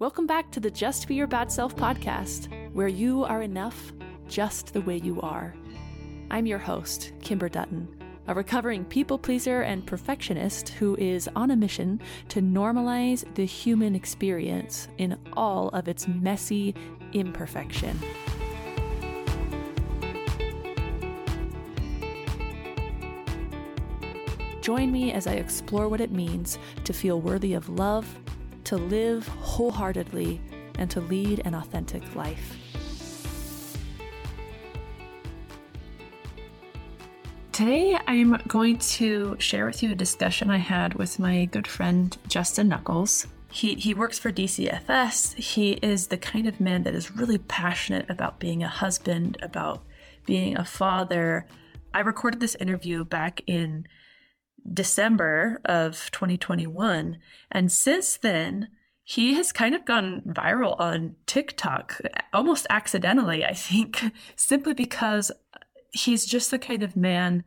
Welcome back to the Just Be Your Bad Self podcast, where you are enough just the way you are. I'm your host, Kimber Dutton, a recovering people pleaser and perfectionist who is on a mission to normalize the human experience in all of its messy imperfection. Join me as I explore what it means to feel worthy of love, to live wholeheartedly, and to lead an authentic life. Today, I'm going to share with you a discussion I had with my good friend Justin Nuckles. He, he works for DCFS. He is the kind of man that is really passionate about being a husband, about being a father. I recorded this interview back in December of 2021. And since then, he has kind of gone viral on TikTok almost accidentally, I think, simply because he's just the kind of man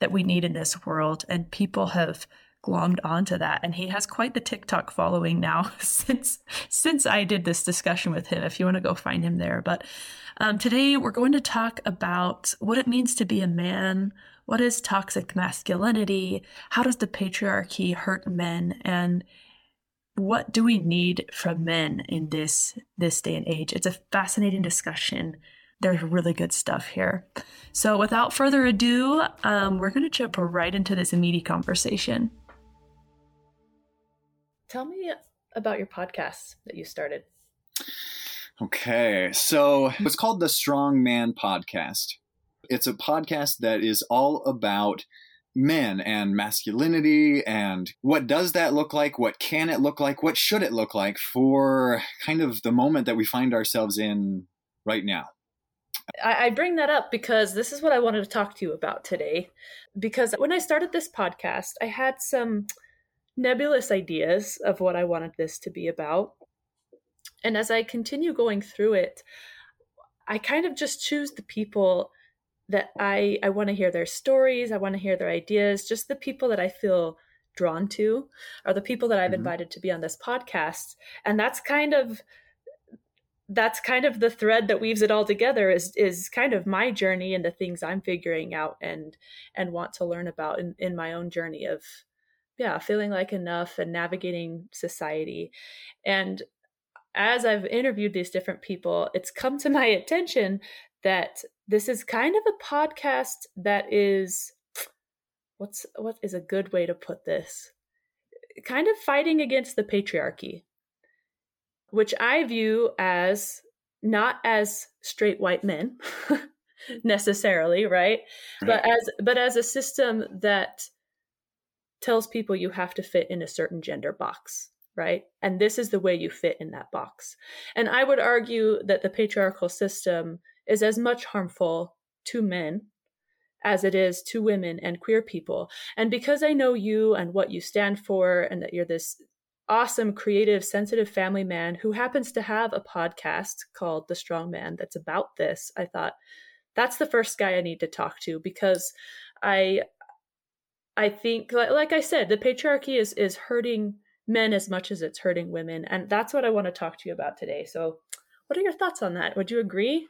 that we need in this world. And people have glommed onto that. And he has quite the TikTok following now since since I did this discussion with him. If you want to go find him there. But um, today we're going to talk about what it means to be a man, what is toxic masculinity? How does the patriarchy hurt men? And what do we need from men in this this day and age? It's a fascinating discussion. There's really good stuff here. So, without further ado, um, we're going to jump right into this meaty conversation. Tell me about your podcast that you started. Okay, so it's called the Strong Man Podcast. It's a podcast that is all about men and masculinity and what does that look like? What can it look like? What should it look like for kind of the moment that we find ourselves in right now? I bring that up because this is what I wanted to talk to you about today. Because when I started this podcast, I had some nebulous ideas of what I wanted this to be about. And as I continue going through it, I kind of just choose the people that I I want to hear their stories, I want to hear their ideas, just the people that I feel drawn to are the people that I've mm-hmm. invited to be on this podcast. And that's kind of that's kind of the thread that weaves it all together is is kind of my journey and the things I'm figuring out and and want to learn about in, in my own journey of yeah, feeling like enough and navigating society. And as I've interviewed these different people, it's come to my attention that this is kind of a podcast that is what's what is a good way to put this? Kind of fighting against the patriarchy, which I view as not as straight white men necessarily, right? right? But as but as a system that tells people you have to fit in a certain gender box right? And this is the way you fit in that box. And I would argue that the patriarchal system is as much harmful to men as it is to women and queer people. And because I know you and what you stand for, and that you're this awesome, creative, sensitive family man who happens to have a podcast called The Strong Man that's about this, I thought that's the first guy I need to talk to because I I think like I said, the patriarchy is is hurting men as much as it's hurting women. And that's what I want to talk to you about today. So what are your thoughts on that? Would you agree?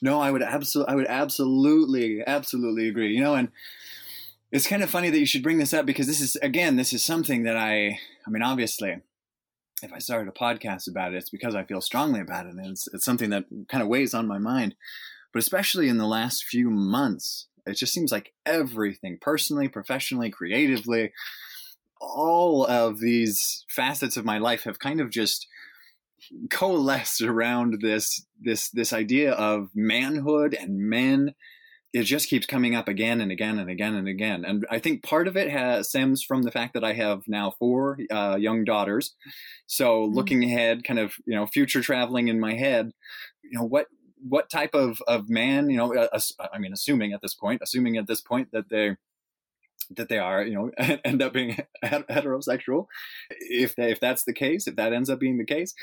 No, I would absolutely, I would absolutely, absolutely agree. You know, and it's kind of funny that you should bring this up because this is, again, this is something that I, I mean, obviously, if I started a podcast about it, it's because I feel strongly about it, and it's, it's something that kind of weighs on my mind. But especially in the last few months, it just seems like everything, personally, professionally, creatively, all of these facets of my life have kind of just coalesced around this this this idea of manhood and men. It just keeps coming up again and again and again and again. And i think part of it has stems from the fact that i have now four uh, young daughters. So mm-hmm. looking ahead kind of you know future traveling in my head you know what what type of of man you know uh, i mean assuming at this point assuming at this point that they that they are, you know, end up being heterosexual. If they, if that's the case, if that ends up being the case,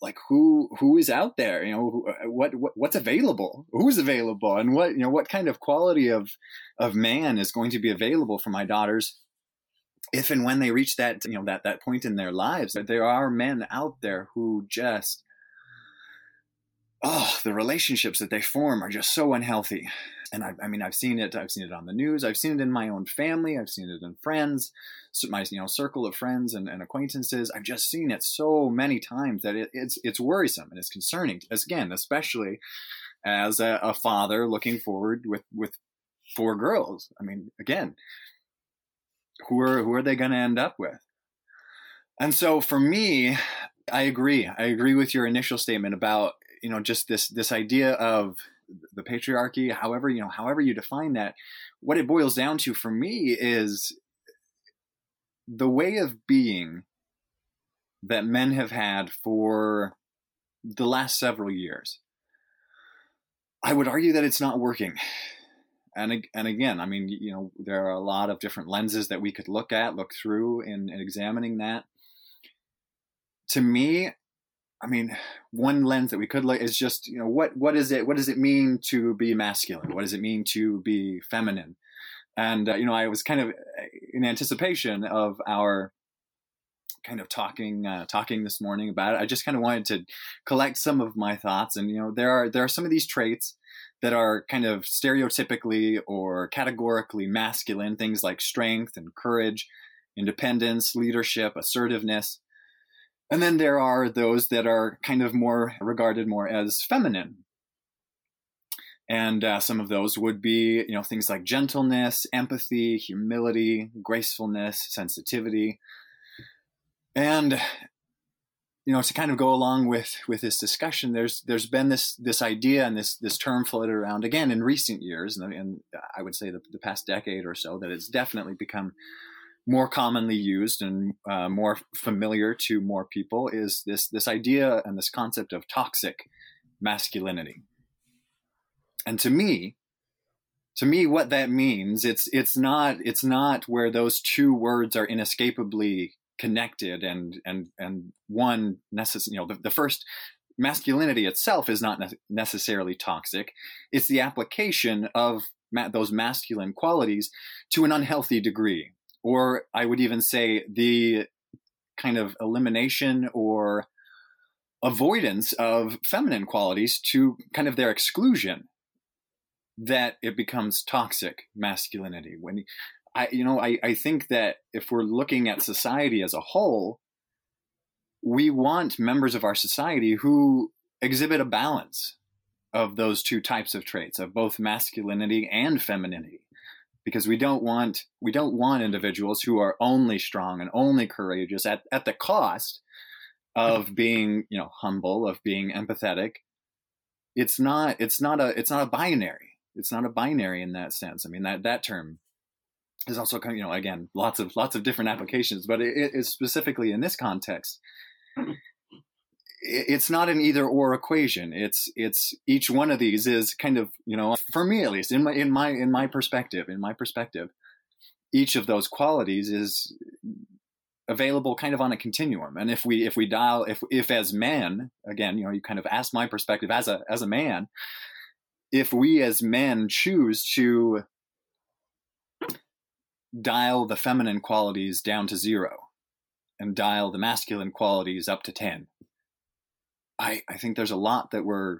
like who who is out there? You know, what, what what's available? Who's available? And what you know, what kind of quality of of man is going to be available for my daughters? if and when they reach that you know that that point in their lives that there are men out there who just oh the relationships that they form are just so unhealthy and I, I, mean i've seen it i've seen it on the news i've seen it in my own family i've seen it in friends my you know circle of friends and, and acquaintances i've just seen it so many times that it, it's it's worrisome and it's concerning as again especially as a, a father looking forward with with four girls i mean again who are who are they going to end up with? And so for me, I agree. I agree with your initial statement about you know just this this idea of the patriarchy. However, you know, however you define that, what it boils down to for me is the way of being that men have had for the last several years. I would argue that it's not working and and again, I mean, you know, there are a lot of different lenses that we could look at, look through, in, in examining that. To me, I mean, one lens that we could look is just, you know, what what is it? What does it mean to be masculine? What does it mean to be feminine? And uh, you know, I was kind of uh, in anticipation of our kind of talking uh, talking this morning about it. I just kind of wanted to collect some of my thoughts, and you know, there are there are some of these traits that are kind of stereotypically or categorically masculine, things like strength and courage, independence, leadership, assertiveness. And then there are those that are kind of more regarded more as feminine. And uh, some of those would be, you know, things like gentleness, empathy, humility, gracefulness, sensitivity. And you know, to kind of go along with with this discussion, there's there's been this this idea and this this term floated around again in recent years, and, and I would say the, the, past decade or so, that it's definitely become more commonly used and uh, more familiar to more people. Is this this idea and this concept of toxic masculinity? And to me, to me, what that means it's it's not it's not where those two words are inescapably connected and and and one necess- you know the, the first masculinity itself is not ne- necessarily toxic it's the application of ma- those masculine qualities to an unhealthy degree or i would even say the kind of elimination or avoidance of feminine qualities to kind of their exclusion that it becomes toxic masculinity. When I, you know, I, I think that if we're looking at society as a whole, we want members of our society who exhibit a balance of those two types of traits of both masculinity and femininity because we don't want we don't want individuals who are only strong and only courageous at, at the cost of being you know humble of being empathetic. It's not it's not a it's not a binary. It's not a binary in that sense. I mean that that term is also you know again lots of lots of different applications but it is specifically in this context it's not an either or equation. It's it's each one of these is kind of you know for me at least in my in my in my perspective in my perspective each of those qualities is available kind of on a continuum. And if we if we dial if if as men again you know you kind of ask my perspective as a as a man if we as men choose to dial the feminine qualities down to zero and dial the masculine qualities up to 10 i i think there's a lot that we're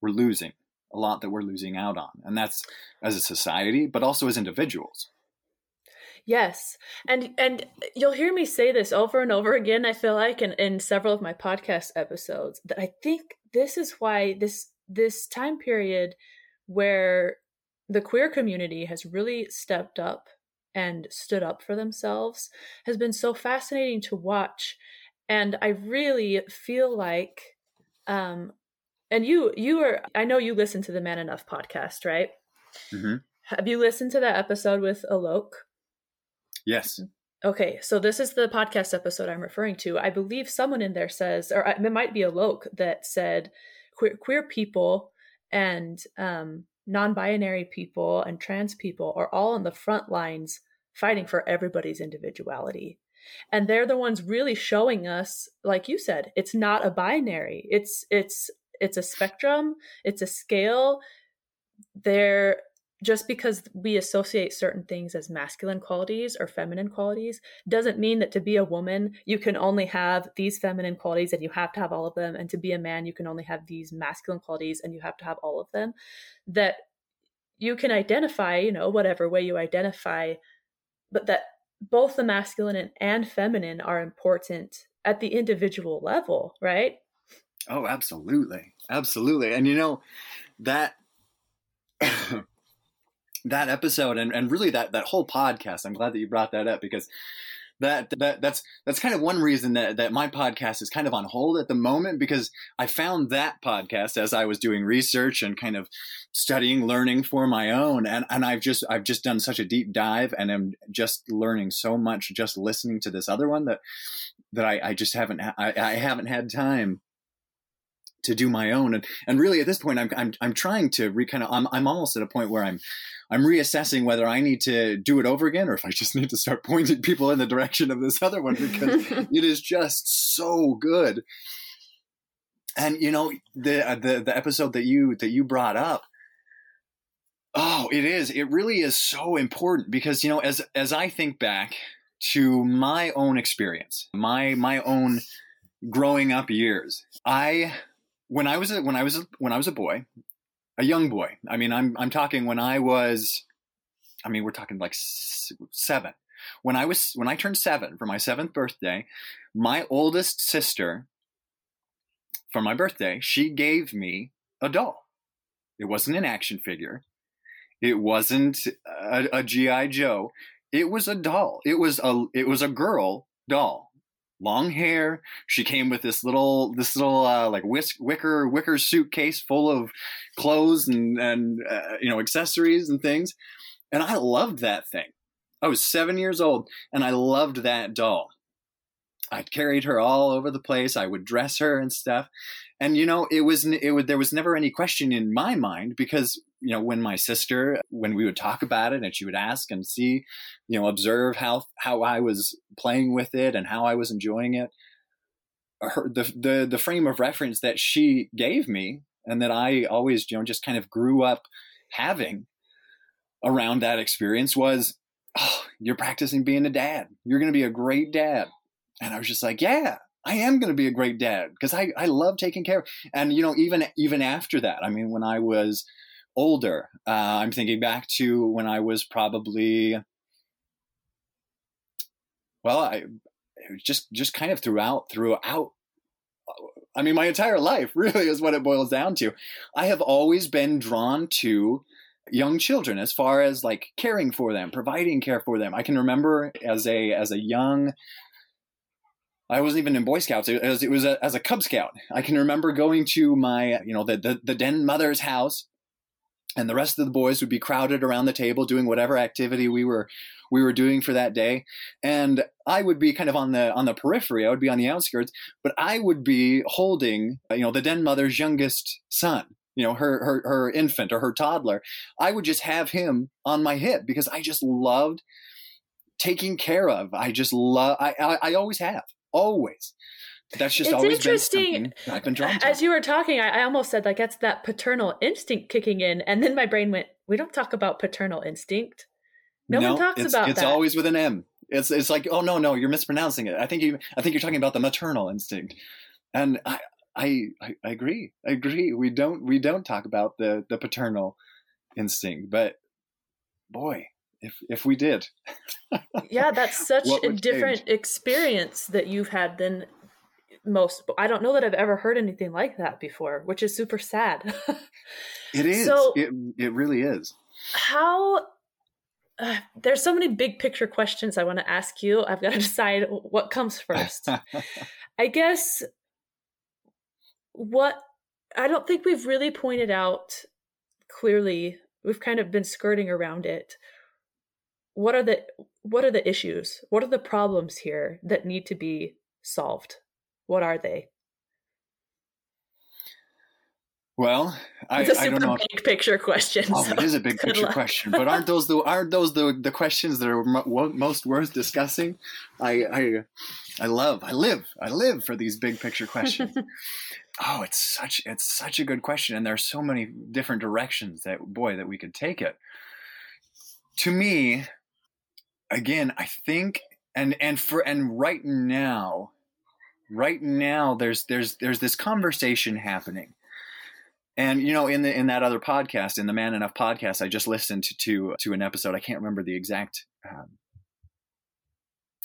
we're losing a lot that we're losing out on and that's as a society but also as individuals yes and and you'll hear me say this over and over again i feel like in, in several of my podcast episodes that i think this is why this this time period where the queer community has really stepped up and stood up for themselves has been so fascinating to watch. And I really feel like, um, and you, you are, I know you listen to the Man Enough podcast, right? Mm-hmm. Have you listened to that episode with Alok? Yes. Okay, so this is the podcast episode I'm referring to. I believe someone in there says, or it might be Alok that said, queer, queer people and um, non-binary people and trans people are all on the front lines fighting for everybody's individuality and they're the ones really showing us like you said it's not a binary. It's it's it's a spectrum. It's a scale. There just because we associate certain things as masculine qualities or feminine qualities doesn't mean that to be a woman you can only have these feminine qualities and you have to have all of them. And to be a man you can only have these masculine qualities and you have to have all of them. That you can identify you know whatever way you identify but that both the masculine and feminine are important at the individual level right? Oh absolutely. Absolutely. And you know that that episode and, and really that that whole podcast i'm glad that you brought that up because that that that's that's kind of one reason that that my podcast is kind of on hold at the moment because I found that podcast as I was doing research and kind of studying learning for my own. And and I've just I've just done such a deep dive and am just learning so much just listening to this other one that that I, I just haven't I, I haven't had time to do my own. And and really at this point I'm I'm I'm trying to re kind of I'm I'm almost at a point where I'm I'm reassessing whether I need to do it over again or if I just need to start pointing people in the direction of this other one because it is just so good. And you know the uh, the the episode that you that you brought up Oh, it is. It really is so important because you know as as I think back to my own experience, my my own growing up years, I when I was a, when I was a, when I was a boy, a young boy. I mean, I'm I'm talking when I was, I mean, we're talking like seven. When I was when I turned seven for my seventh birthday, my oldest sister, for my birthday, she gave me a doll. It wasn't an action figure. It wasn't a, a GI Joe. It was a doll. It was a it was a girl doll long hair. She came with this little this little uh, like whisk, wicker wicker suitcase full of clothes and and uh, you know accessories and things. And I loved that thing. I was seven years old and I loved that doll. I carried her all over the place. I would dress her and stuff. And you know, it was it would there was never any question in my mind because you know when my sister when we would talk about it and she would ask and see, you know, observe how how I was playing with it and how I was enjoying it. Her, the the the frame of reference that she gave me and that I always you know just kind of grew up having around that experience was oh, you're practicing being a dad. You're going to be a great dad. And I was just like, yeah, I am going to be a great dad because I, I love taking care. Of, and, you know, even, even after that, I mean, when I was older, uh, I'm thinking back to when I was probably, well, I just, just kind of throughout, throughout I mean, my entire life really is what it boils down to. I have always been drawn to young children as far as like caring for them, providing care for them. I can remember as a as a young I wasn't even in Boy Scouts. It was, it was a, as a Cub Scout. I can remember going to my, you know, the, the, the den mother's house and the rest of the boys would be crowded around the table doing whatever activity we were we were doing for that day. And i would be kind of on the on the periphery. I would be on the outskirts but i would be holding you know the den mother's youngest son you know her her her infant or her toddler. I would just have him on my hip because i just loved taking care of. I just love i i, I always have always. That's just it's always interesting. Been I've been drawn to. As you were talking, I, I almost said like that's that paternal instinct kicking in, and then my brain went, "We don't talk about paternal instinct. No, no one talks it's, about it's that. always with an M. It's it's like, oh no, no, you're mispronouncing it. I think you I think you're talking about the maternal instinct, and I I I agree. I agree. We don't we don't talk about the the paternal instinct, but boy, if if we did. Yeah that's such a different change? experience that you've had than most i don't know that i've ever heard anything like that before which is super sad. It is. So it, it really is. how uh, there's so many big picture questions i want to ask you. I've got to decide what comes first. I guess what i don't think we've really pointed out clearly we've kind of been skirting around it what are the what are the issues? What are the problems here that need to be solved? What are they? Well, I, it's a super I don't know. big picture question. Oh, so it is a big picture luck. question, but aren't those the aren't those the the questions that are most worth discussing? I I I love I live I live for these big picture questions. oh, it's such it's such a good question, and there's so many different directions that boy that we could take it. to me, again, I think, and and for and right now, right now, there's there's there's this conversation happening. And you know, in the in that other podcast, in the Man Enough podcast, I just listened to to, to an episode. I can't remember the exact um,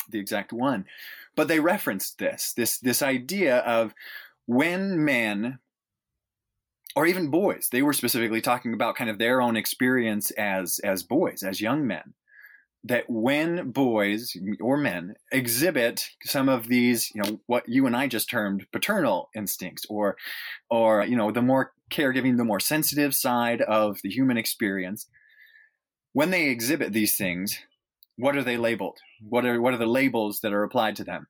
the exact one, but they referenced this this this idea of when men or even boys they were specifically talking about kind of their own experience as as boys as young men that when boys or men exhibit some of these you know what you and I just termed paternal instincts or or you know the more caregiving the more sensitive side of the human experience when they exhibit these things what are they labeled what are what are the labels that are applied to them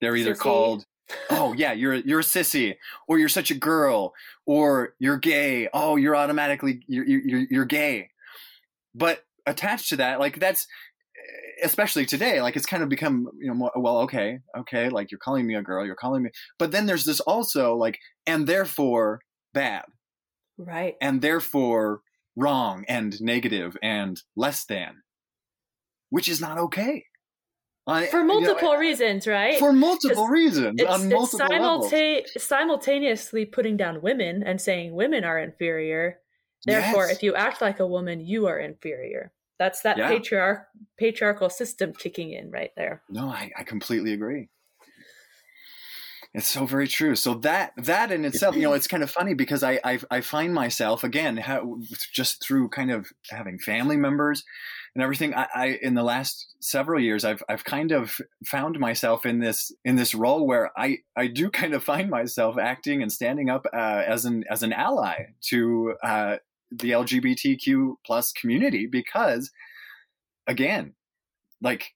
they're either Sissy. called oh yeah, you're you're a sissy, or you're such a girl, or you're gay. Oh, you're automatically you're you're, you're gay. But attached to that, like that's eh, especially today, like it's kind of become you know more, well, okay, okay, like you're calling me a girl, you're calling me, but then there's this also like and therefore bad, right, and therefore wrong and negative and less than, which is not okay eh, for multiple you know, reasons, right? For multiple reasons, it's, on multiple it's simulta- simultaneously putting down women and saying women are inferior. Therefore, yes. if you act like a woman, you are inferior. That's that yeah. patriarch patriarchal system kicking in right there. No, I, I completely agree. It's so very true. So that that in itself, you know, it's kind of funny because I I, I find myself again how, just through kind of having family members and everything. I, I, in the last several years, I've I've kind of found myself in this in this role where I I do kind of find myself acting and standing up uh, as an as an ally to uh, the LGBTQ plus community because, again, like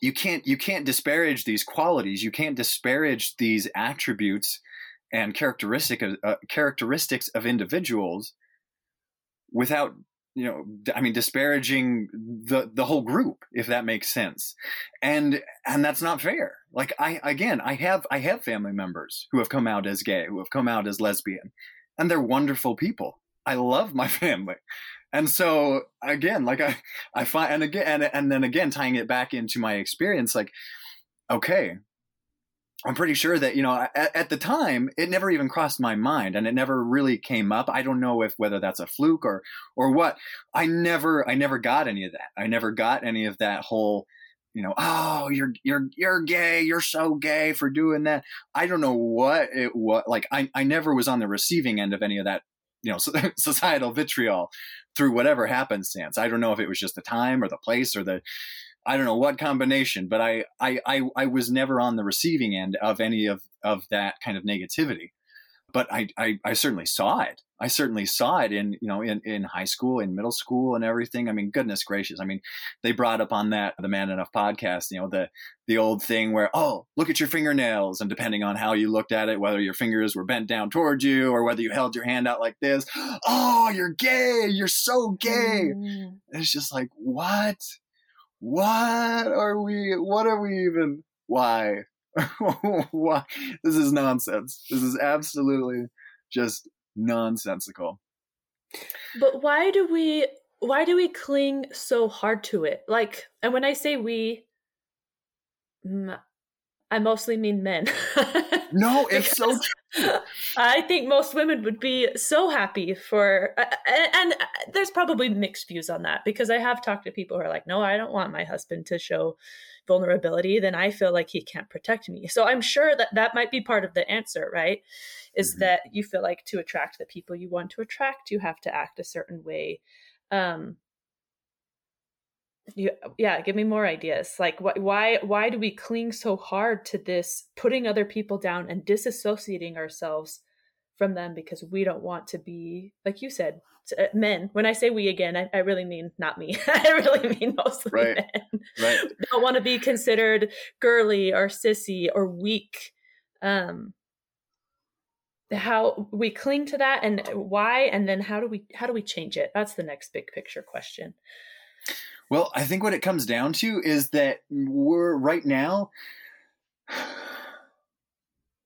you can't you can't disparage these qualities. You can't disparage these attributes and characteristic of, uh, characteristics of individuals without you know i mean disparaging the the whole group if that makes sense. And and that's not fair. Like i again i have i have family members who have come out as gay who have come out as lesbian and they're wonderful people i love my family and so again like i i find and again and, and then again tying it back into my experience like okay I'm pretty sure that you know at, at, the time it never even crossed my mind and it never really came up. I don't know if whether that's a fluke or or what. I never I never got any of that. I never got any of that whole you know oh you're you're you're gay you're so gay for doing that. I don't know what it was like. I I never was on the receiving end of any of that you know societal vitriol through whatever happenstance. I don't know if it was just the time or the place or the I don't know what combination, but I, I, I, I was never on the receiving end of any of, of that kind of negativity. But I, I, I certainly saw it. I certainly saw it in, you know, in, in high school, in middle school and everything. I mean, goodness gracious. I mean, they brought up on that, the Man Enough podcast, you know, the, the old thing where, oh, look at your fingernails. And depending on how you looked at it, whether your fingers were bent down towards you or whether you held your hand out like this, oh, you're gay. You're so gay. Mm. It's just like, what? what are we what are we even why why this is nonsense this is absolutely just nonsensical but why do we why do we cling so hard to it like and when i say we I mostly mean men. no, it's so true. I think most women would be so happy for, uh, and, there's probably mixed views on that because I have talked to people who are like, no, I don't want my husband to show vulnerability. Then I feel like he can't protect me. So I'm sure that that might be part of the answer, right? Is mm-hmm. that you feel like to attract the people you want to attract, you have to act a certain way. Um, you, yeah give me more ideas. Like wh- why why do we cling so hard to this putting other people down and disassociating ourselves from them because we don't want to be like you said uh, men. When i say we again i, I really mean not me. I really mean mostly right. men. Right. don't want to be considered girly or sissy or weak. Um how we cling to that and why and then how do we how do we change it? That's the next big picture question well, I think what it comes down to is that we're right now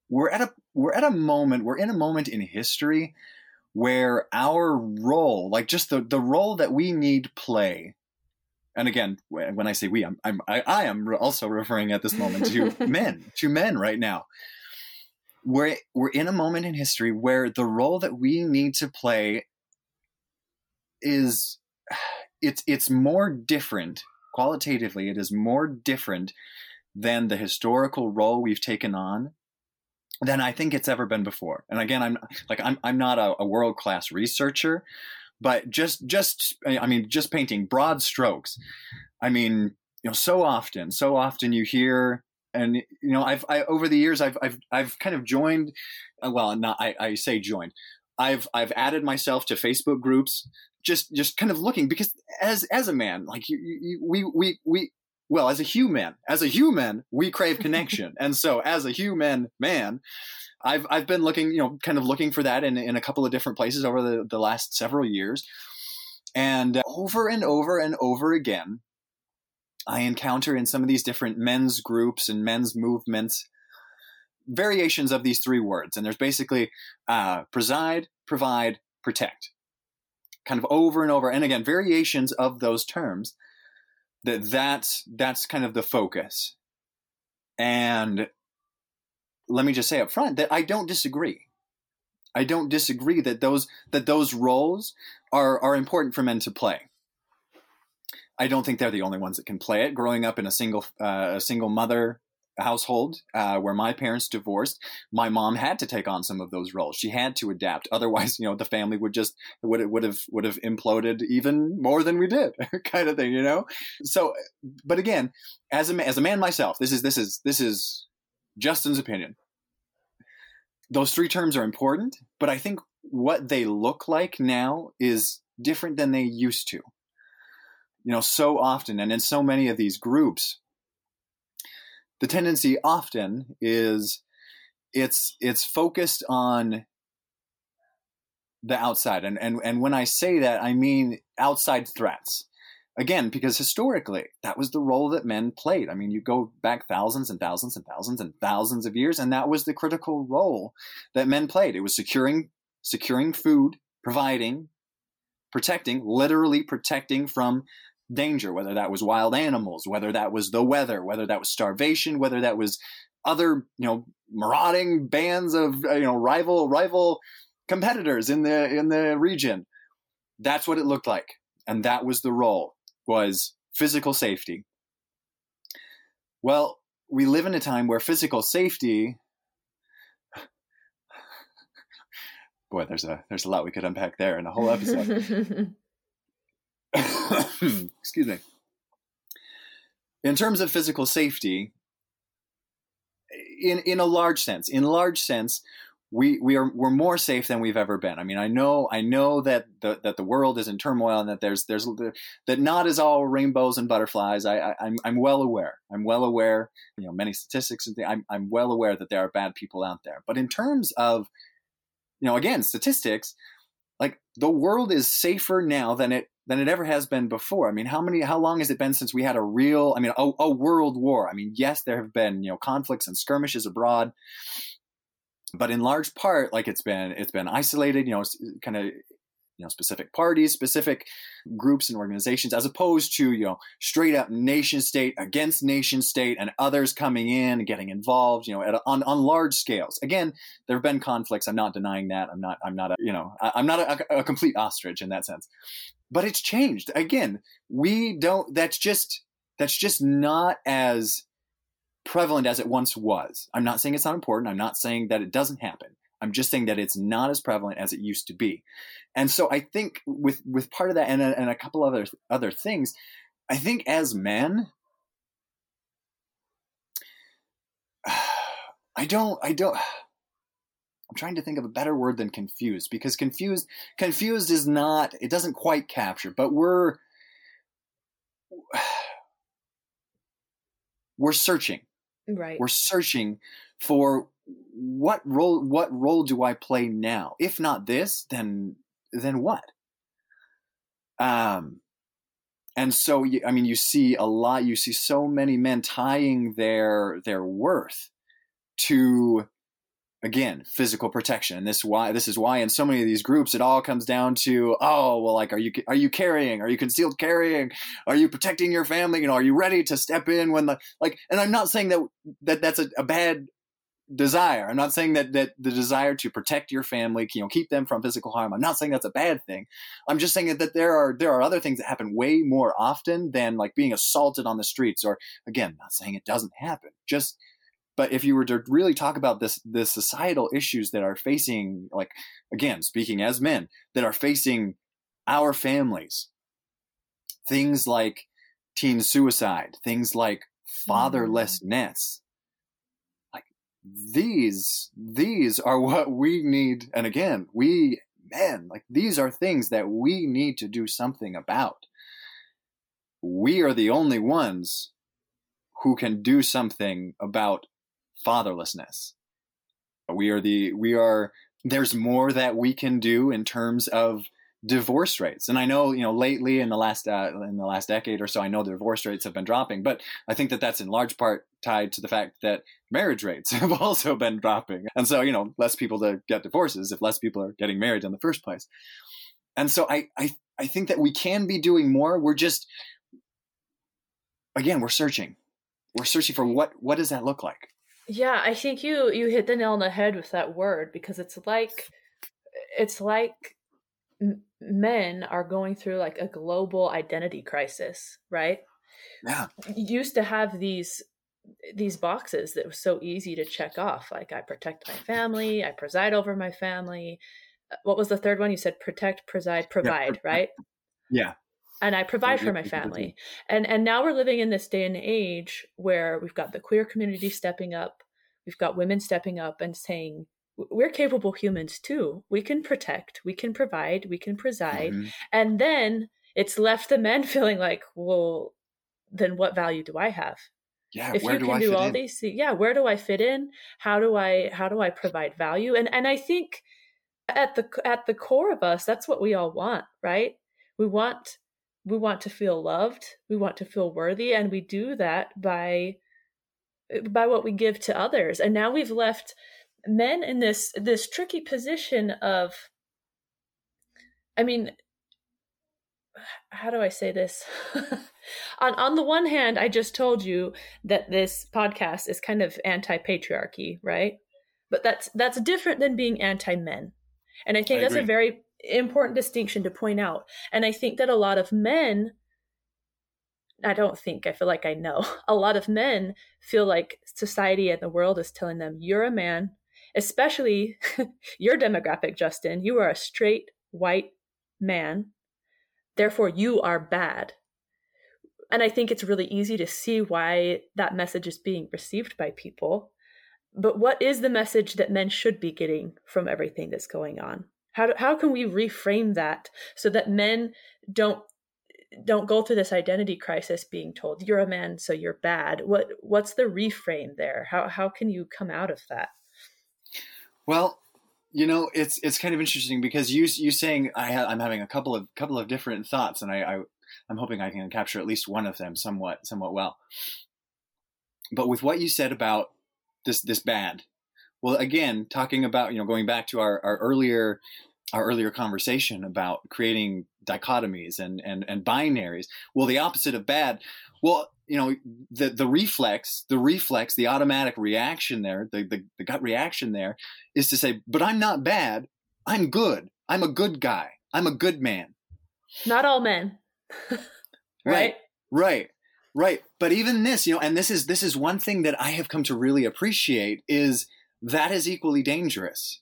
we're at a we're at a moment we're in a moment in history where our role, like just the, the role that we need play. And again, when I say we, I'm, I'm I, I am also referring at this moment to men, to men right now. We're, we're in a moment in history where the role that we need to play is it's it's more different qualitatively it is more different than the historical role we've taken on than I think it's ever been before. And again, I'm like I'm I'm not a, a world class researcher, but just just I mean just painting broad strokes. I mean, you know, so often, so often you hear and you know I've I, over the years I've I've I've kind of joined. Well, not I, I say joined. I've I've added myself to Facebook groups just just kind of looking because as as a man like you, you, we we we well as a human as a human we crave connection. And so as a human man i've i've been looking you know kind of looking for that in in a couple of different places over the the last several years. And uh, over and over and over again i encounter in some of these different men's groups and men's movements variations of these three words and there's basically uh, preside provide protect. Kind of over and over and again variations of those terms that that's that's kind of the focus. And let me just say up front that i don't disagree. I don't disagree that those that those roles are are important for men to play. I don't think they're the only ones that can play it. Growing up in a single uh, a single mother household uh, where my parents divorced, my mom had to take on some of those roles. She had to adapt. Otherwise, you know, the family would just would would have would have imploded even more than we did, kind of thing. You know. So, but again, as a as a man myself, this is this is this is Justin's opinion. Those three terms are important, but I think what they look like now is different than they used to. You know, so often and in so many of these groups, the tendency often is it's it's focused on the outside. And and and when i say that i mean outside threats. Again because historically that was the role that men played. I mean you go back thousands and thousands and thousands and thousands of years and that was the critical role that men played. It was securing securing food providing protecting literally protecting from danger, whether that was wild animals, whether that was the weather, whether that was starvation, whether that was other, you know, marauding bands of, uh, you know, rival, rival competitors in the, in the region. That's what it looked like. And that was the role was physical safety. Well, we live in a time where physical safety boy there's a there's a lot we could unpack there in a whole episode excuse me. In terms of physical safety, in in a large sense, in large sense, we we are we're more safe than we've ever been. I mean, I know I know that the that the world is in turmoil and that there's there's that not is all rainbows and butterflies. I, I am I'm, I'm well aware. I'm well aware. You know, many statistics and things, I'm I'm well aware that there are bad people out there. But in terms of you know, again, statistics, like the world is safer now than it than it ever has been before. I mean, how many, how long has it been since we had a real, I mean, a, a world war? I mean, yes, there have been, you know, conflicts and skirmishes abroad, but in large part, like it's been, it's been isolated, you know, kind of, you know, specific parties, specific groups and organizations, as opposed to, you know, straight up nation state against nation state and others coming in and getting involved, you know, a, on, on large scales. Again, there have been conflicts. I'm not denying that. I'm not, I'm not a, you know, I, am not a, a complete ostrich in that sense but it's changed again we don't that's just that's just not as prevalent as it once was i'm not saying it's not important i'm not saying that it doesn't happen i'm just saying that it's not as prevalent as it used to be and so i think with with part of that and a, and a couple other other things i think as men i don't i don't I'm trying to think of a better word than confused because confused confused is not it doesn't quite capture, but we're we're searching. Right. We're searching for what role what role do I play now? If not this, then then what? Um and so I mean you see a lot you see so many men tying their their worth to again physical protection and this why this is why in so many of these groups it all comes down to oh well like are you are you carrying are you concealed carrying are you protecting your family you know are you ready to step in when the like and i'm not saying that that that's a, a bad desire. I'm not saying that that the desire to protect your family you know keep them from physical harm. I'm not saying that's a bad thing. I'm just saying that there are there are other things that happen way more often than like being assaulted on the streets or again not saying it doesn't happen just but if you were to really talk about this the societal issues that are facing like again speaking as men that are facing our families things like teen suicide things like mm. fatherlessness like these these are what we need and again we men like these are things that we need to do something about we are the only ones who can do something about fatherlessness. We are the we are there's more that we can do in terms of divorce rates. And I know, you know, lately in the last uh, in the last decade or so, I know the divorce rates have been dropping, but I think that that's in large part tied to the fact that marriage rates have also been dropping. And so, you know, less people to get divorces if less people are getting married in the first place. And so I I I think that we can be doing more. We're just again, we're searching. We're searching for what what does that look like? Yeah, I think you you hit the nail on the head with that word because it's like it's like m- men are going through like a global identity crisis, right? Yeah. You used to have these these boxes that was so easy to check off like I protect my family, I preside over my family. Uh, what was the third one you said protect, preside, provide, yeah. right? Yeah and I provide for my family. And and now we're living in this day and age where we've got the queer community stepping up, we've got women stepping up and saying we're capable humans too. We can protect, we can provide, we can preside. Mm-hmm. And then it's left the men feeling like, well, then what value do I have? Yeah, if you can do all in? these yeah, where do I fit in? How do I how do I provide value? And and I think at the at the core of us, that's what we all want, right? We want we want to feel loved we want to feel worthy and we do that by by what we give to others and now we've left men in this this tricky position of i mean how do i say this on on the one hand i just told you that this podcast is kind of anti-patriarchy right but that's that's different than being anti-men and i think I that's agree. a very important distinction to point out. And I think that a lot of men, I don't think, I feel like I know, a lot of men feel like society and the world is telling them, you're a man, especially your demographic, Justin. You are a straight white man. Therefore, you are bad. And I think it's really easy to see why that message is being received by people. But what is the message that men should be getting from everything that's going on? How, do, how can we reframe that so that men don't don't go through this identity crisis being told you're a man so you're bad what what's the reframe there how how can you come out of that well you know it's it's kind of interesting because you you saying I ha- I'm having a couple of couple of different thoughts and I, I I'm hoping I can capture at least one of them somewhat somewhat well but with what you said about this this bad well, again, talking about you know going back to our, our earlier our earlier conversation about creating dichotomies and and and binaries. Well, the opposite of bad. Well, you know the the reflex, the reflex, the automatic reaction there, the, the, the gut reaction there is to say, but I'm not bad. I'm good. I'm a good guy. I'm a good man. Not all men. right. Right. Right. Right. But even this, you know, and this is this is one thing that I have come to really appreciate is that is equally dangerous.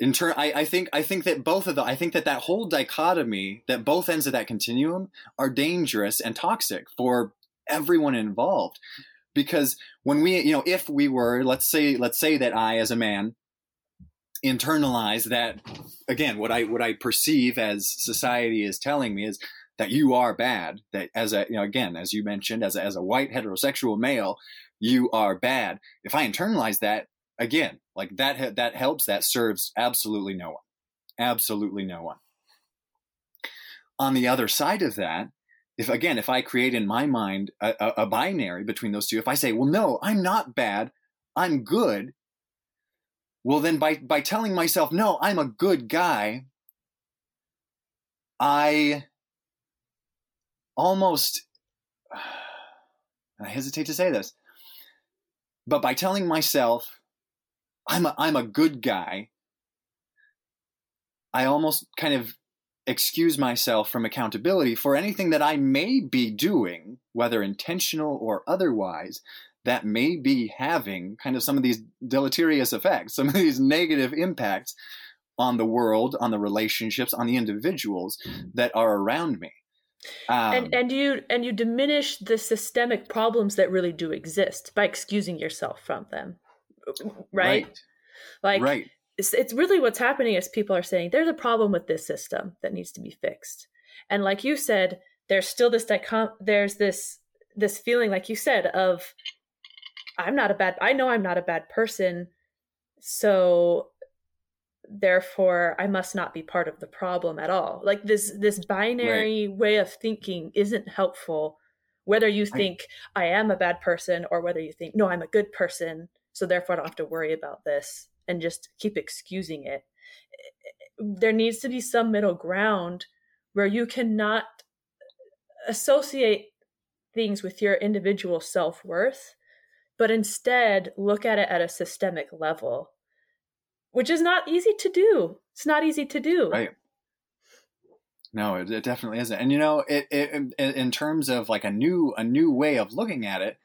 In turn, I, I think I think that both of the I think that that whole dichotomy, that both ends of that continuum, are dangerous and toxic for everyone involved. Because when we, you know, if we were, let's say, let's say that I, as a man, internalize that again, what I what I perceive as society is telling me is that you are bad. That as a, you know, again, as you mentioned, as a, as a white heterosexual male, you are bad. If I internalize that again, like that, that helps, that serves absolutely no one. Absolutely no one. On the other side of that, if again, if I create in my mind a, a, a binary between those two, if I say, well, no, I'm not bad, I'm good, well then by by telling myself no i'm a good guy i almost i hesitate to say this but by telling myself i'm a, i'm a good guy i almost kind of excuse myself from accountability for anything that i may be doing whether intentional or otherwise that may be having kind of some of these deleterious effects, some of these negative impacts on the world, on the relationships, on the individuals that are around me. Um, and and you and you diminish the systemic problems that really do exist by excusing yourself from them, right? right. Like right. It's, it's really what's happening is people are saying there's a problem with this system that needs to be fixed, and like you said, there's still this dicom- there's this this feeling, like you said, of I'm not a bad I know I'm not a bad person. So therefore I must not be part of the problem at all. Like this this binary right. way of thinking isn't helpful whether you think I, I am a bad person or whether you think no I'm a good person so therefore I don't have to worry about this and just keep excusing it. There needs to be some middle ground where you cannot associate things with your individual self-worth but instead look at it at a systemic level, which is not easy to do. It's not easy to do. Right. No, it, it definitely isn't. And you know, it, it, in terms of like a new a new way of looking at it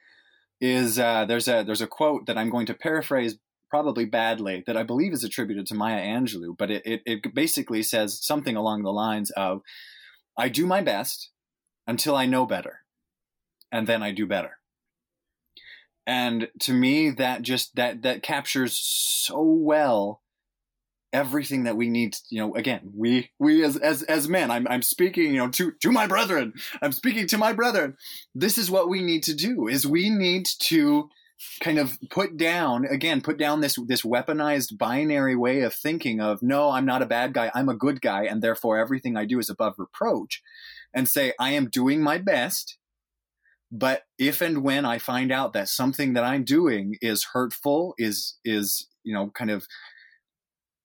is uh, there's a there's a quote that I'm going to paraphrase probably badly that I believe is attributed to Maya Angelou, but it, it, it basically says something along the lines of, "I do my best until I know better, and then I do better." and to me that just that that captures so well everything that we need you know again we we as as as men i'm i'm speaking you know to to my brethren. I'm speaking to my brethren. This is what we need to do is we need to kind of put down again put down this this weaponized binary way of thinking of no i'm not a bad guy i'm a good guy and therefore everything i do is above reproach and say i am doing my best but if and when I find out that something that I'm doing is hurtful, is is you know kind of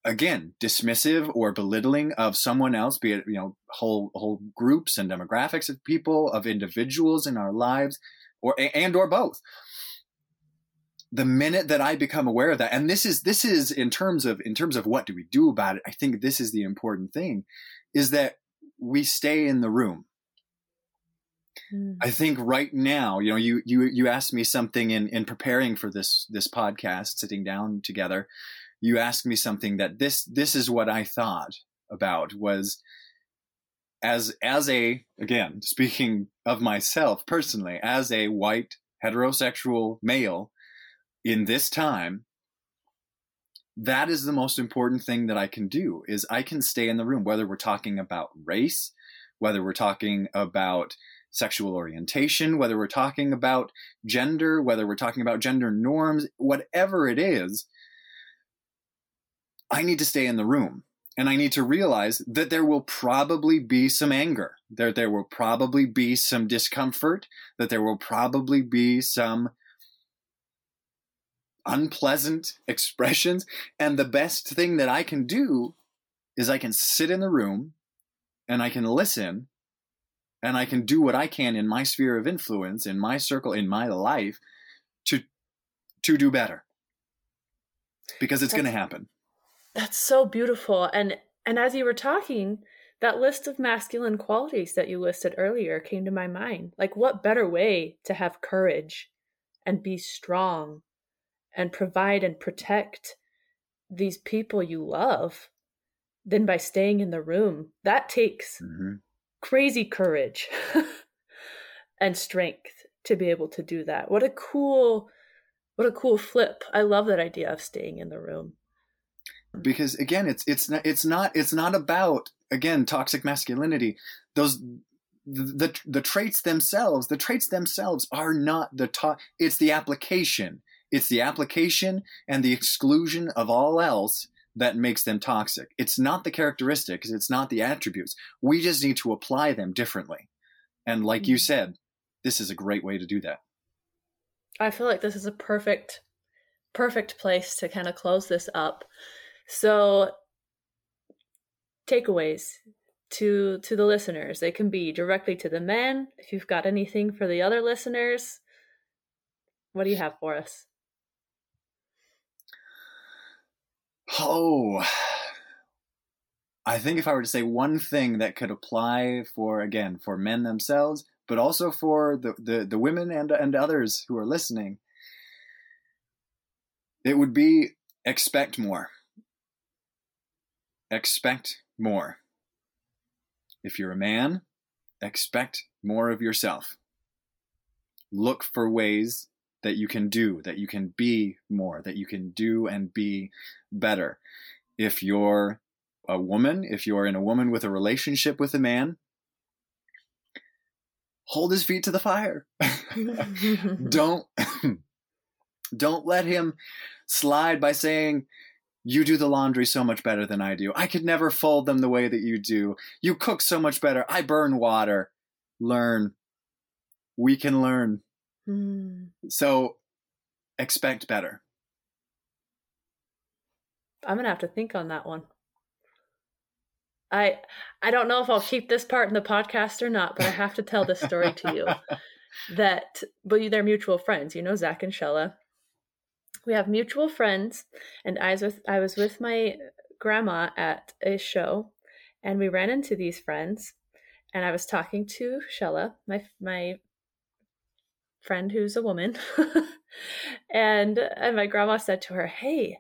again dismissive or belittling of someone else, be it you know whole whole groups and demographics of people, of individuals in our lives, or and or both. The minute that I become aware of that, and this is this is in terms of in terms of what do we do about it, I think this is the important thing, is that we stay in the room Mm. I think right now, you know, you you you asked me something in in preparing for this this podcast, sitting down together. You asked me something that this this is what I thought about was as as a again speaking of myself personally as a white heterosexual male in this time that is the most important thing that I can do is I can stay in the room whether we're talking about race whether we're talking about sexual orientation, whether we're talking about gender, whether we're talking about gender norms, whatever it is, I need to stay in the room. And I need to realize that there will probably be some anger, that there will probably be some discomfort, that there will probably be some unpleasant expressions. And the best thing that I can do is I can sit in the room and I can listen and I can do what I can in my sphere of influence, in my circle, in my life to to do better. Because it's going to happen. That's so beautiful and and as you were talking, that list of masculine qualities that you listed earlier came to my mind. Like what better way to have courage and be strong and provide and protect these people you love than by staying in the room. That takes mm-hmm crazy courage and strength to be able to do that. What a cool what a cool flip. I love that idea of staying in the room. Because again, it's it's not it's not it's not about again toxic masculinity. Those the the traits themselves, the traits themselves are not the to- it's the application. It's the application and the exclusion of all else that makes them toxic. It's not the characteristics, it's not the attributes. We just need to apply them differently. And like you mm-hmm. said, this is a great way to do that. I feel like this is a perfect perfect place to kind of close this up. So, takeaways to to the listeners. They can be directly to the men. If you've got anything for the other listeners, what do you have for us? Oh, I think if I were to say one thing that could apply for again for men themselves, but also for the the, the women and and others who are listening, it would be expect more. Expect more. If you're a man, expect more of yourself. Look for ways that you can do, that you can be more, that you can do and be better. If you're a woman, if you're in a woman with a relationship with a man, hold his feet to the fire. don't don't let him slide by saying you do the laundry so much better than I do. I could never fold them the way that you do. You cook so much better. I burn water. Learn. We can learn. Mm. So expect better. I'm going to have to think on that one. I I don't know if I'll keep this part in the podcast or not, but I have to tell this story to you. That but they're mutual friends, you know, Zach and Shella. We have mutual friends, and I was with I was with my grandma at a show, and we ran into these friends, and I was talking to Shella, my my friend who's a woman, and and my grandma said to her, "Hey,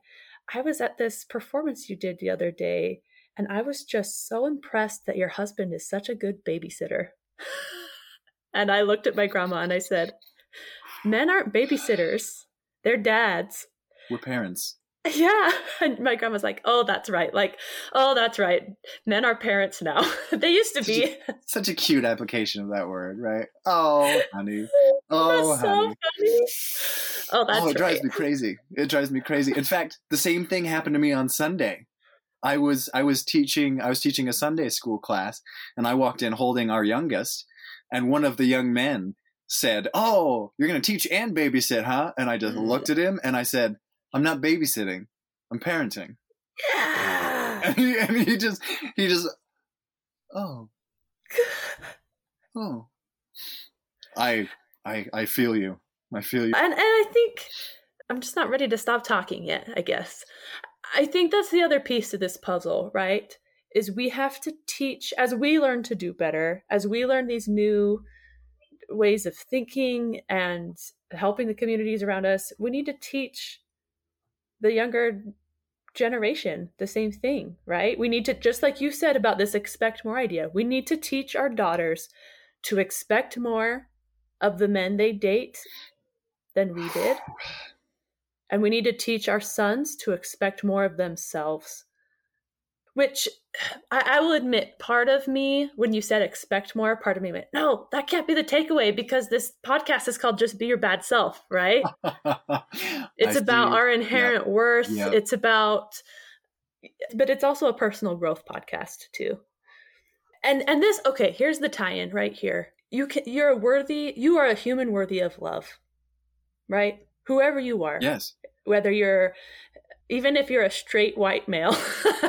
I was at this performance you did the other day." And I was just so impressed that your husband is such a good babysitter. and I looked at my grandma and I said, Men aren't babysitters, they're dads. We're parents. Yeah. And my grandma's like, oh, that's right. Like, oh, that's right. Men are parents now. they used to be. Such a, such a, cute application of that word, right? Oh, honey. Oh, that's honey. So oh, that's Oh, it drives right. me crazy. It drives me crazy. In fact, the same thing happened to me on Sunday. I was I was teaching I was teaching a Sunday school class and I walked in holding our youngest and one of the young men said, "Oh, you're going to teach and babysit, huh?" And I just mm. looked at him and I said, "I'm not babysitting. I'm parenting." Yeah. And he, and he just he just oh. Oh. I I I feel you. I feel you. And and I think I'm just not ready to stop talking yet, I guess. I think that's the other piece to this puzzle, right? Is we have to teach as we learn to do better, as we learn these new ways of thinking and helping the communities around us, we need to teach the younger generation the same thing, right? We need to, just like you said about this expect more idea, we need to teach our daughters to expect more of the men they date than we did. And we need to teach our sons to expect more of themselves. Which I, I, will admit, part of me, when you said expect more, part of me went, no, that can't be the takeaway because this podcast is called Just Be Your Bad Self, right? it's I about see. our inherent yep. worth. Yep. It's about, but it's also a personal growth podcast too. And and this, okay, here's the tie-in right here. You can you're a worthy, you are a human worthy of love, right? whoever you are. Yes. Whether you're, even if you're a straight white male,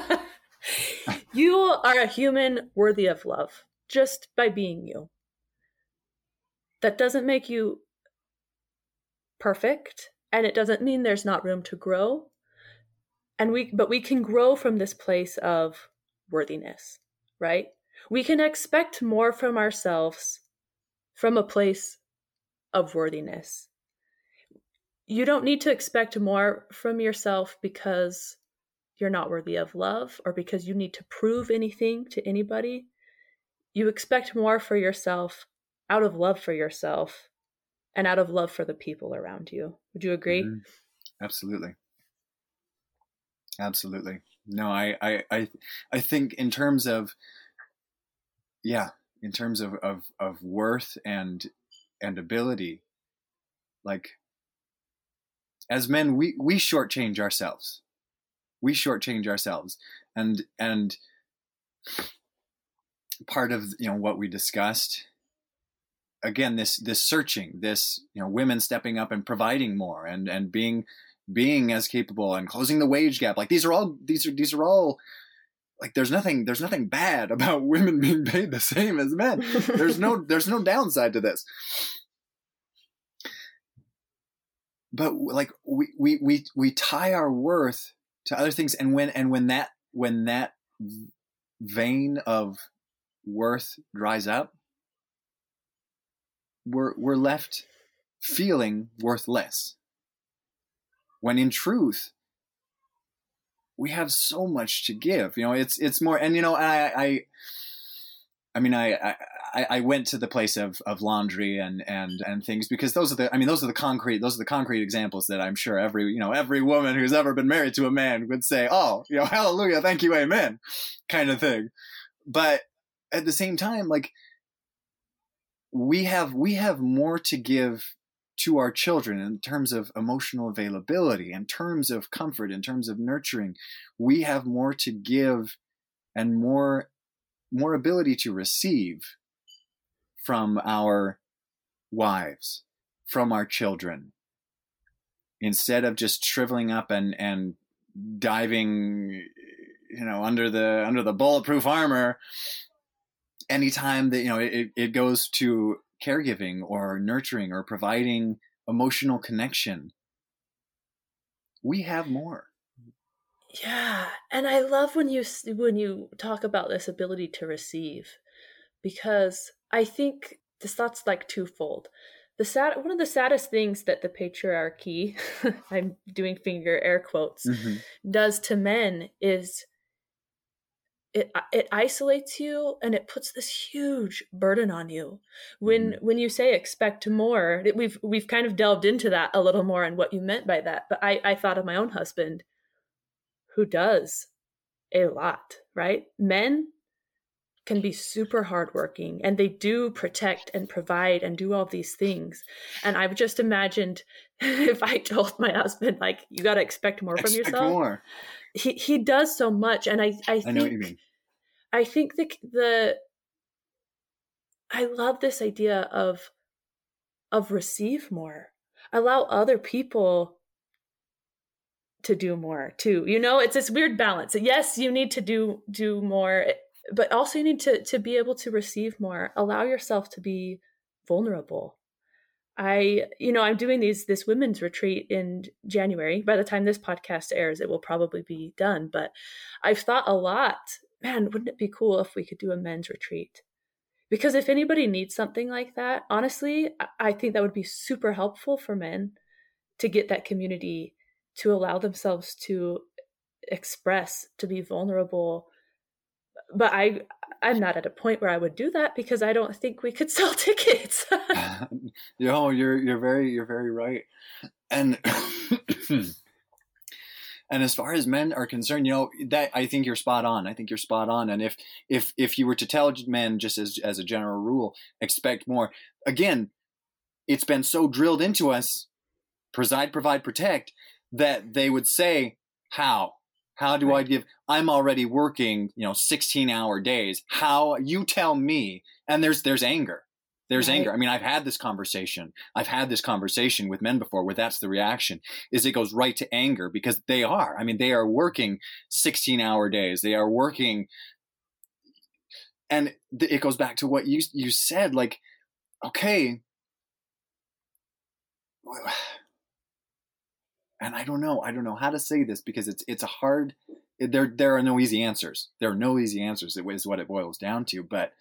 you are a human worthy of love just by being you. That doesn't make you perfect, and it doesn't mean there's not room to grow. And we, but we can grow from this place of worthiness, right? We can expect more from ourselves from a place of worthiness you don't need to expect more from yourself because you're not worthy of love or because you need to prove anything to anybody. You expect more for yourself out of love for yourself and out of love for the people around you. Would you agree? Mm-hmm. Absolutely. Absolutely. No, I, I, I, I think in terms of, yeah, in terms of, of, of worth and, and ability, like as men, we we shortchange ourselves. We shortchange ourselves, and and part of you know what we discussed again this this searching this you know women stepping up and providing more and and being being as capable and closing the wage gap. Like these are all these are these are all like there's nothing there's nothing bad about women being paid the same as men. There's no there's no downside to this. But like we we we we tie our worth to other things. And when and when that when that vein of worth dries up we're we're left feeling worthless. When in truth we have so much to give you know it's it's more and you know i i i mean i i I went to the place of, of laundry and, and, and things because those are the I mean those are the concrete those are the concrete examples that I'm sure every you know every woman who's ever been married to a man would say oh you know hallelujah thank you amen kind of thing but at the same time like we have we have more to give to our children in terms of emotional availability, in terms of comfort, in terms of nurturing. We have more to give and more more ability to receive from our wives, from our children. Instead of just shriveling up and and diving you know under the under the bulletproof armor anytime that you know it, it goes to caregiving or nurturing or providing emotional connection we have more yeah and i love when you when you talk about this ability to receive because i think this thought's like twofold the sad one of the saddest things that the patriarchy i'm doing finger air quotes mm-hmm. does to men is it it isolates you and it puts this huge burden on you when mm-hmm. when you say expect more we've we've kind of delved into that a little more and what you meant by that but i i thought of my own husband who does a lot right men can be super hardworking and they do protect and provide and do all these things and i've just imagined if i told my husband like you got to expect more expect from yourself more he he does so much and i i think I, I think the the I love this idea of of receive more. Allow other people to do more too. You know, it's this weird balance. Yes, you need to do do more, but also you need to to be able to receive more. Allow yourself to be vulnerable I, you know, I'm doing these this women's retreat in January. By the time this podcast airs, it will probably be done. But I've thought a lot, man, wouldn't it be cool if we could do a men's retreat? Because if anybody needs something like that, honestly, I think that would be super helpful for men to get that community to allow themselves to express, to be vulnerable. But I I'm not at a point where I would do that because I don't think we could sell tickets. no, you're you're very you're very right. And and as far as men are concerned, you know that I think you're spot on. I think you're spot on. And if if if you were to tell men just as as a general rule, expect more. Again, it's been so drilled into us, preside, provide, protect, that they would say, "How? How do right. I give? I'm already working, you know, 16 hour days. How you tell me? And there's there's anger. There's right. anger. I mean, I've had this conversation. I've had this conversation with men before where that's the reaction is it goes right to anger because they are. I mean, they are working 16 hour days. They are working and it goes back to what you you said like okay and I don't know, I don't know how to say this because it's it's a hard. There there are no easy answers. There are no easy answers. It is what it boils down to. But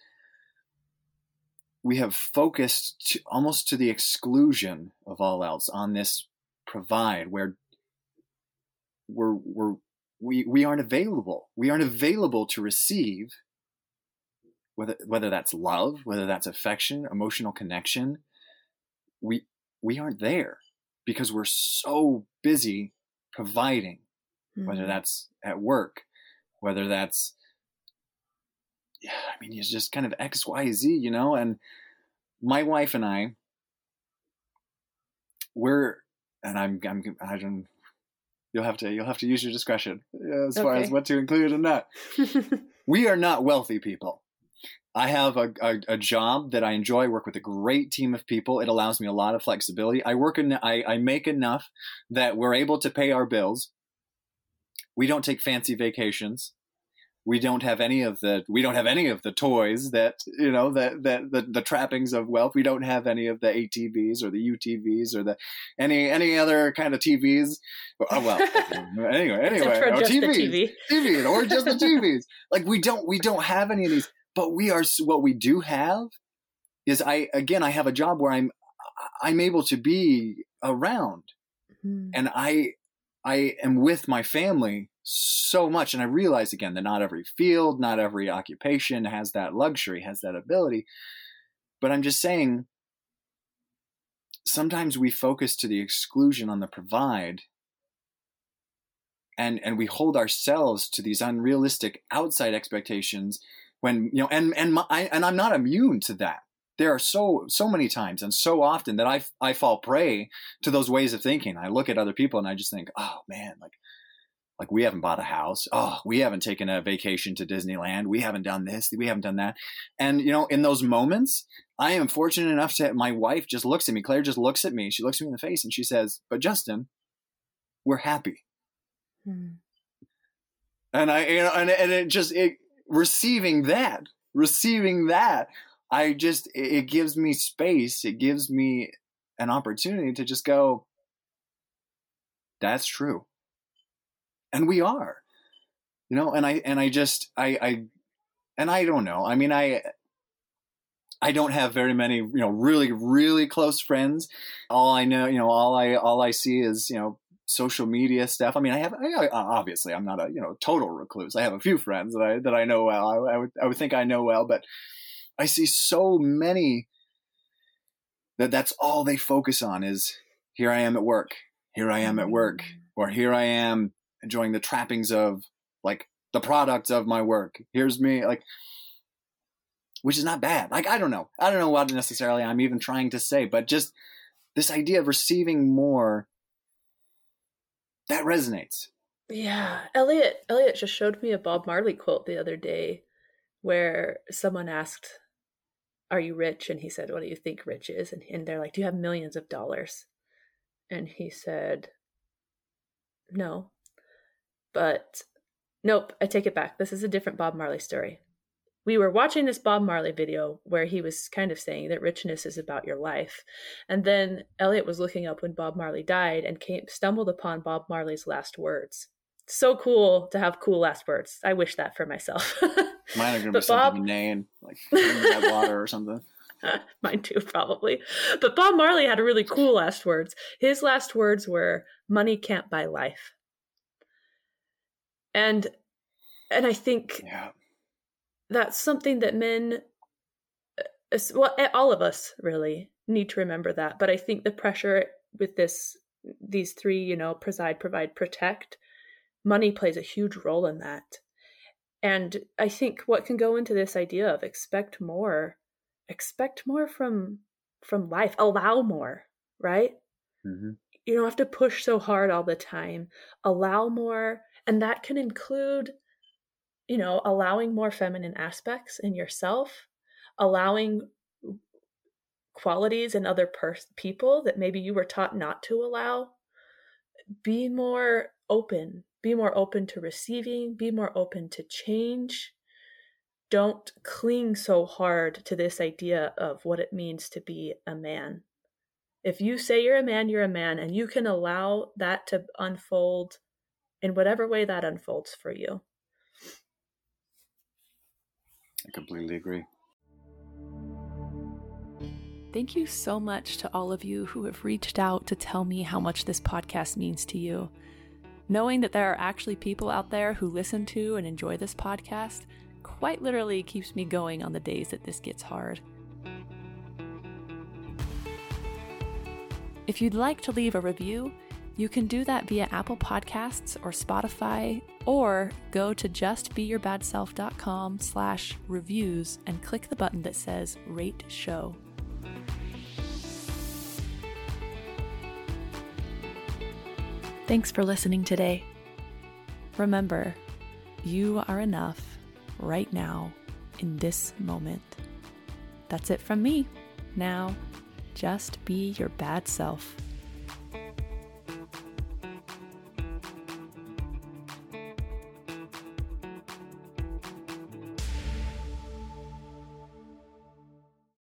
we have focused to, almost to the exclusion of all else on this provide, where we're we're we we aren't available. We aren't available to receive. Whether whether that's love, whether that's affection, emotional connection, we we aren't there because we're so busy providing, mm-hmm. whether that's at work, whether that's, yeah, I mean, it's just kind of X, Y, Z, you know? And my wife and I, we're, and I'm, I'm, I don't, you'll have to, you'll have to use your discretion as okay. far as what to include and not. we are not wealthy people. I have a, a, a, job that I enjoy. I work with a great team of people. It allows me a lot of flexibility. I work in, I, I make enough that we're able to pay our bills. We don't take fancy vacations we don't have any of the we don't have any of the toys that you know that that the, the trappings of wealth we don't have any of the atvs or the utvs or the any any other kind of tvs oh, oh well anyway anyway or TVs, TV. TV or just the tvs like we don't we don't have any of these but we are what we do have is i again i have a job where i'm i'm able to be around mm-hmm. and i i am with my family so much. And I realize again that not every field, not every occupation has that luxury, has that ability. But I'm just saying, sometimes we focus to the exclusion on the provide. And, and we hold ourselves to these unrealistic outside expectations when you know and and my, I, and I'm not immune to that there are so so many times and so often that I I fall prey to those ways of thinking. I look at other people and I just think, oh man, like like we haven't bought a house. Oh, we haven't taken a vacation to Disneyland. We haven't done this. We haven't done that. And you know, in those moments, I am fortunate enough to my wife just looks at me. Claire just looks at me. She looks me in the face and she says, "But Justin, we're happy." Hmm. And I, you know, and, and it just it receiving that, receiving that, I just it gives me space. It gives me an opportunity to just go. That's true and we are you know and i and i just i i and i don't know i mean i i don't have very many you know really really close friends all i know you know all i all i see is you know social media stuff i mean i have I, obviously i'm not a you know total recluse i have a few friends that i that i know well I, I would i would think i know well but i see so many that that's all they focus on is here i am at work here i am at work mm. or here i am enjoying the trappings of like the product of my work. Here's me, like, which is not bad. Like, I don't know. I don't know what necessarily I'm even trying to say, but just this idea of receiving more that resonates. Yeah. Elliot, Elliot just showed me a Bob Marley quote the other day where someone asked, Are you rich? And he said, What do you think rich is? And, and they're like, Do you have millions of dollars? And he said, No. But nope, I take it back. This is a different Bob Marley story. We were watching this Bob Marley video where he was kind of saying that richness is about your life. And then Elliot was looking up when Bob Marley died and came stumbled upon Bob Marley's last words. So cool to have cool last words. I wish that for myself. Mine are gonna be Bob, something inane, like water or something. Mine too, probably. But Bob Marley had really cool last words. His last words were, "Money can't buy life." and and i think yeah. That's something that men uh, well all of us really need to remember that but i think the pressure with this these three you know preside provide protect money plays a huge role in that. And i think what can go into this idea of expect more expect more from from life allow more right? Mm-hmm. you don't have to push so hard all the time. Allow more and that can include, you know, allowing more feminine aspects in yourself, allowing qualities in other people that maybe you were taught not to allow. Be more open, be more open to receiving, be more open to change. Don't cling so hard to this idea of what it means to be a man. If you say you're a man, you're a man, and you can allow that to unfold in whatever way that unfolds for you. I completely agree. Thank you so much to all of you who have reached out to tell me how much this podcast means to you. Knowing that there are actually people out there who listen to and enjoy this podcast quite literally keeps me going on the days that this gets hard. If you'd like to leave a review, you can do that via Apple Podcasts or Spotify, or go to justbeyourbadself.com slash reviews and click the button that says Rate Show. Thanks for listening today. Remember, you are enough right now, in this moment. That's it from me. Now, just be your bad self.